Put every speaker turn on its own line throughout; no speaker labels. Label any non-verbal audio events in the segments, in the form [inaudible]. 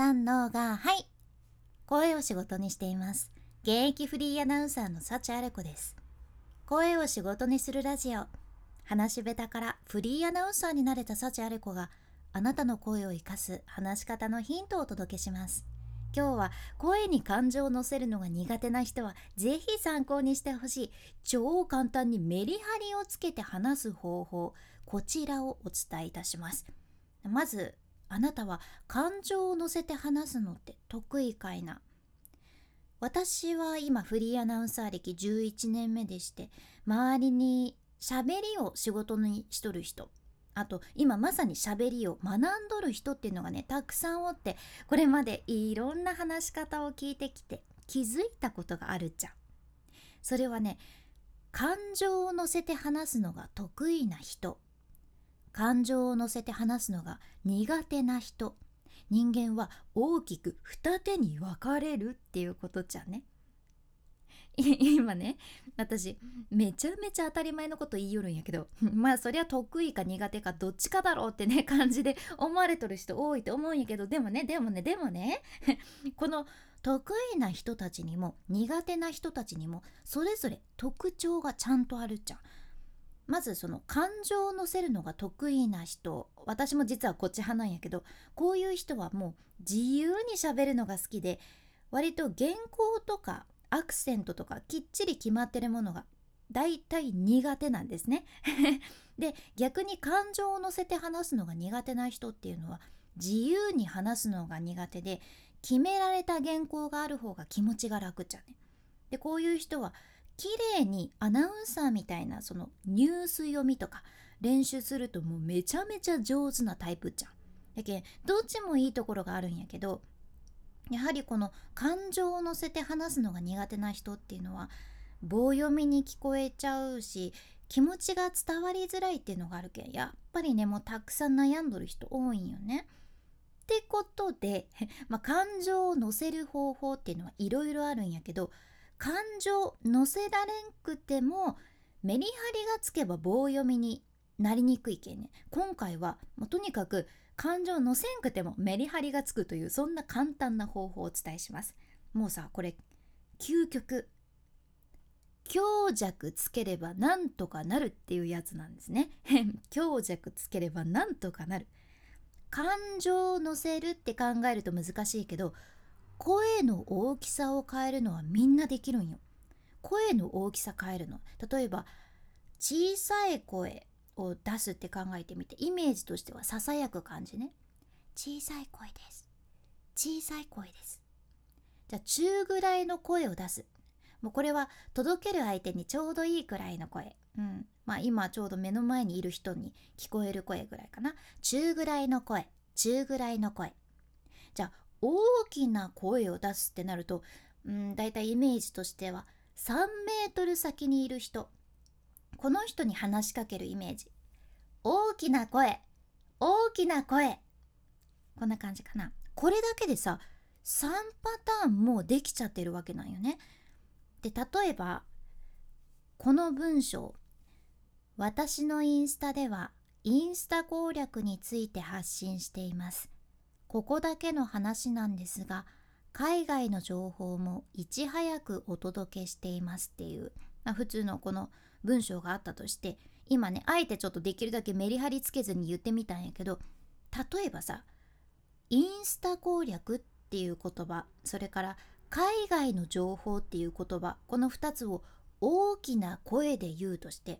三のがはい。声を仕事にしています。現役フリーアナウンサーの幸あれ子です。声を仕事にするラジオ。話し下手からフリーアナウンサーになれた幸あれ子があなたの声を生かす話し方のヒントをお届けします。今日は声に感情を乗せるのが苦手な人はぜひ参考にしてほしい。超簡単にメリハリをつけて話す方法こちらをお伝えいたします。まずあなたは感情を乗せて話すのって得意かいな私は今フリーアナウンサー歴11年目でして周りに喋りを仕事にしとる人あと今まさに喋りを学んどる人っていうのがねたくさんおってこれまでいろんな話し方を聞いてきて気づいたことがあるじゃん。それはね感情を乗せて話すのが得意な人感情を乗せて話すのが苦手な人人間は大きく二手に分かれるっていうことじゃね。今ね私めちゃめちゃ当たり前のこと言いよるんやけど [laughs] まあそりゃ得意か苦手かどっちかだろうってね [laughs] 感じで思われとる人多いと思うんやけどでもねでもねでもね [laughs] この得意な人たちにも苦手な人たちにもそれぞれ特徴がちゃんとあるじゃん。まずその感情を乗せるのが得意な人私も実はこっち派なんやけどこういう人はもう自由にしゃべるのが好きで割と原稿とかアクセントとかきっちり決まってるものが大体苦手なんですね。[laughs] で逆に感情を乗せて話すのが苦手な人っていうのは自由に話すのが苦手で決められた原稿がある方が気持ちが楽じゃね。でこういう人は綺麗にアナウンサーみたいなそのニュース読みとか練習するともうめちゃめちゃ上手なタイプじゃん。だけどっちもいいところがあるんやけどやはりこの感情を乗せて話すのが苦手な人っていうのは棒読みに聞こえちゃうし気持ちが伝わりづらいっていうのがあるけんやっぱりねもうたくさん悩んどる人多いんよね。ってことで、[laughs] まあ、感情を乗せる方法っていうのはいろいろあるんやけど感情乗せられんくてもメリハリがつけば棒読みになりにくいけんね。今回はもうとにかく感情乗せんくてもメリハリがつくというそんな簡単な方法をお伝えします。もうさこれ究極。強弱つければなんとかなるっていうやつなんですね。[laughs] 強弱つければなんとかなる。感情を乗せるって考えると難しいけど声の大きさを変えるのはみんなできるんよ。声の大きさ変えるの。例えば小さい声を出すって考えてみてイメージとしてはささやく感じね。小さい声です。小さい声です。じゃあ中ぐらいの声を出す。もうこれは届ける相手にちょうどいいくらいの声。うん。まあ今ちょうど目の前にいる人に聞こえる声ぐらいかな。中ぐらいの声。中ぐらいの声。じゃあ大きな声を出すってなるとうんだいたいイメージとしては3メートル先にいる人。この人に話しかけるイメージ。大きな声。大きな声。こんな感じかな。これだけでさ3パターンもうできちゃってるわけなんよね。で例えばこの文章。私のインスタではインスタ攻略について発信しています。ここだけの話なんですが海外の情報もいち早くお届けしていますっていう、まあ、普通のこの文章があったとして今ねあえてちょっとできるだけメリハリつけずに言ってみたんやけど例えばさインスタ攻略っていう言葉それから海外の情報っていう言葉この2つを大きな声で言うとして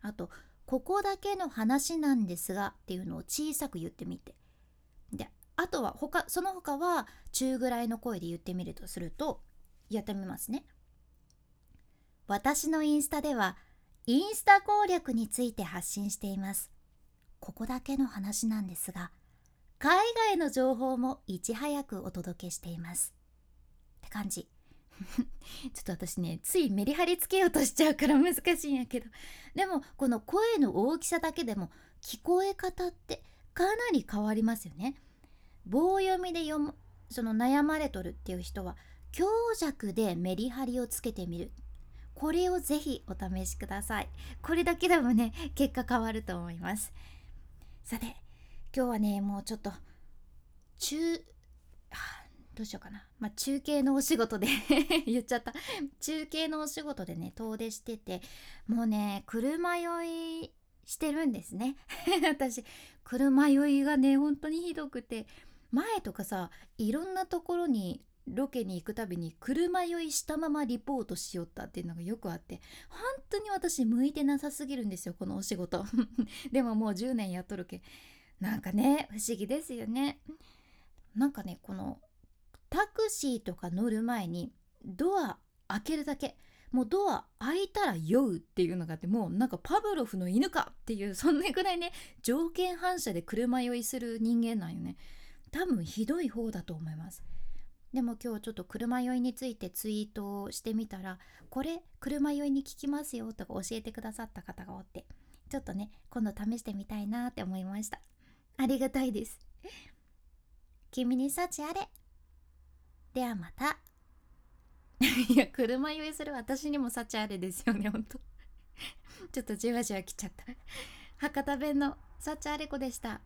あとここだけの話なんですがっていうのを小さく言ってみて。あとは他その他は中ぐらいの声で言ってみるとするとやってみますね私のインスタではインスタ攻略について発信しています。ここだけの話なんですが、海外の情報もいち早くお届けしています。って感じ。[laughs] ちょっと私ね、ついメリハリつけようとしちゃうから難しいんやけど。でも、この声の大きさだけでも聞こえ方ってかなり変わりますよね。棒読みで読む、その悩まれとるっていう人は、強弱でメリハリをつけてみる。これをぜひお試しください。これだけでもね結果変わると思います。さて今日はねもうちょっと中どうしようかな。まあ中継のお仕事で [laughs] 言っちゃった。中継のお仕事でね遠出しててもうね車酔いしてるんですね。[laughs] 私車酔いがね本当にひどくて前とかさいろんなところにロケに行くたびに車酔いしたままリポートしよったっていうのがよくあって本当に私向いてなさすぎるんですよこのお仕事。[laughs] でももう10年やっとるけなんかね不思議ですよね。なんかねこのタクシーとか乗る前にドア開けるだけ。もうドア開いたら酔うっていうのがあってもうなんかパブロフの犬かっていうそんなぐらいね条件反射で車酔いする人間なんよね。多分ひどい方だと思います。でも今日ちょっと車酔いについてツイートをしてみたらこれ車酔いに効きますよとか教えてくださった方がおってちょっとね今度試してみたいなって思いました。ありがたいです君に幸あれ。ではまた。[laughs] いや車酔いする私にも幸あれですよねほんとちょっとじわじわ来ちゃった。博多弁の幸あれ子でした。